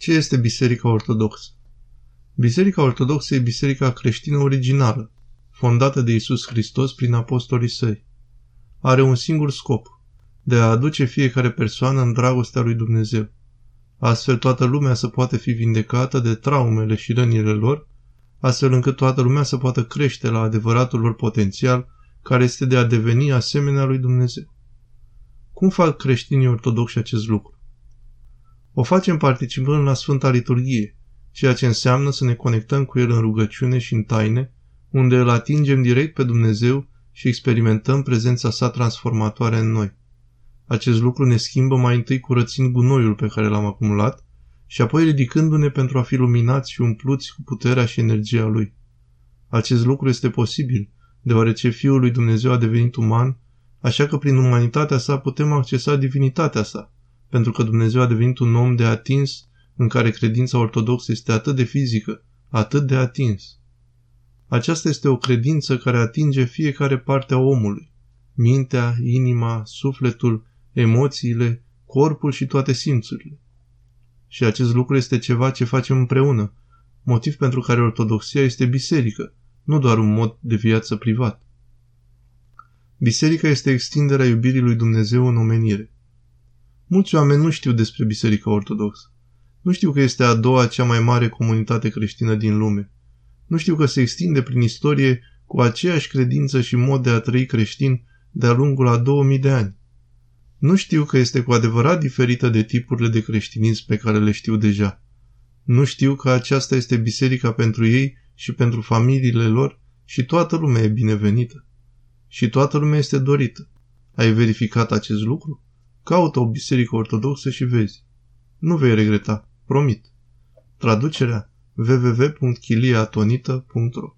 Ce este Biserica Ortodoxă? Biserica Ortodoxă e biserica creștină originală, fondată de Isus Hristos prin apostolii săi. Are un singur scop, de a aduce fiecare persoană în dragostea lui Dumnezeu. Astfel toată lumea să poate fi vindecată de traumele și rănile lor, astfel încât toată lumea să poată crește la adevăratul lor potențial, care este de a deveni asemenea lui Dumnezeu. Cum fac creștinii ortodoxi acest lucru? O facem participând la Sfânta Liturghie, ceea ce înseamnă să ne conectăm cu El în rugăciune și în taine, unde îl atingem direct pe Dumnezeu și experimentăm prezența sa transformatoare în noi. Acest lucru ne schimbă mai întâi curățind gunoiul pe care l-am acumulat și apoi ridicându-ne pentru a fi luminați și umpluți cu puterea și energia Lui. Acest lucru este posibil, deoarece Fiul lui Dumnezeu a devenit uman, așa că prin umanitatea sa putem accesa divinitatea sa, pentru că Dumnezeu a devenit un om de atins în care credința ortodoxă este atât de fizică, atât de atins. Aceasta este o credință care atinge fiecare parte a omului, mintea, inima, sufletul, emoțiile, corpul și toate simțurile. Și acest lucru este ceva ce facem împreună, motiv pentru care ortodoxia este biserică, nu doar un mod de viață privat. Biserica este extinderea iubirii lui Dumnezeu în omenire. Mulți oameni nu știu despre Biserica Ortodoxă. Nu știu că este a doua cea mai mare comunitate creștină din lume. Nu știu că se extinde prin istorie cu aceeași credință și mod de a trăi creștin de-a lungul a 2000 de ani. Nu știu că este cu adevărat diferită de tipurile de creștinism pe care le știu deja. Nu știu că aceasta este biserica pentru ei și pentru familiile lor și toată lumea e binevenită. Și toată lumea este dorită. Ai verificat acest lucru? Caută o biserică ortodoxă și vezi. Nu vei regreta, promit. Traducerea www.chiliatonita.ro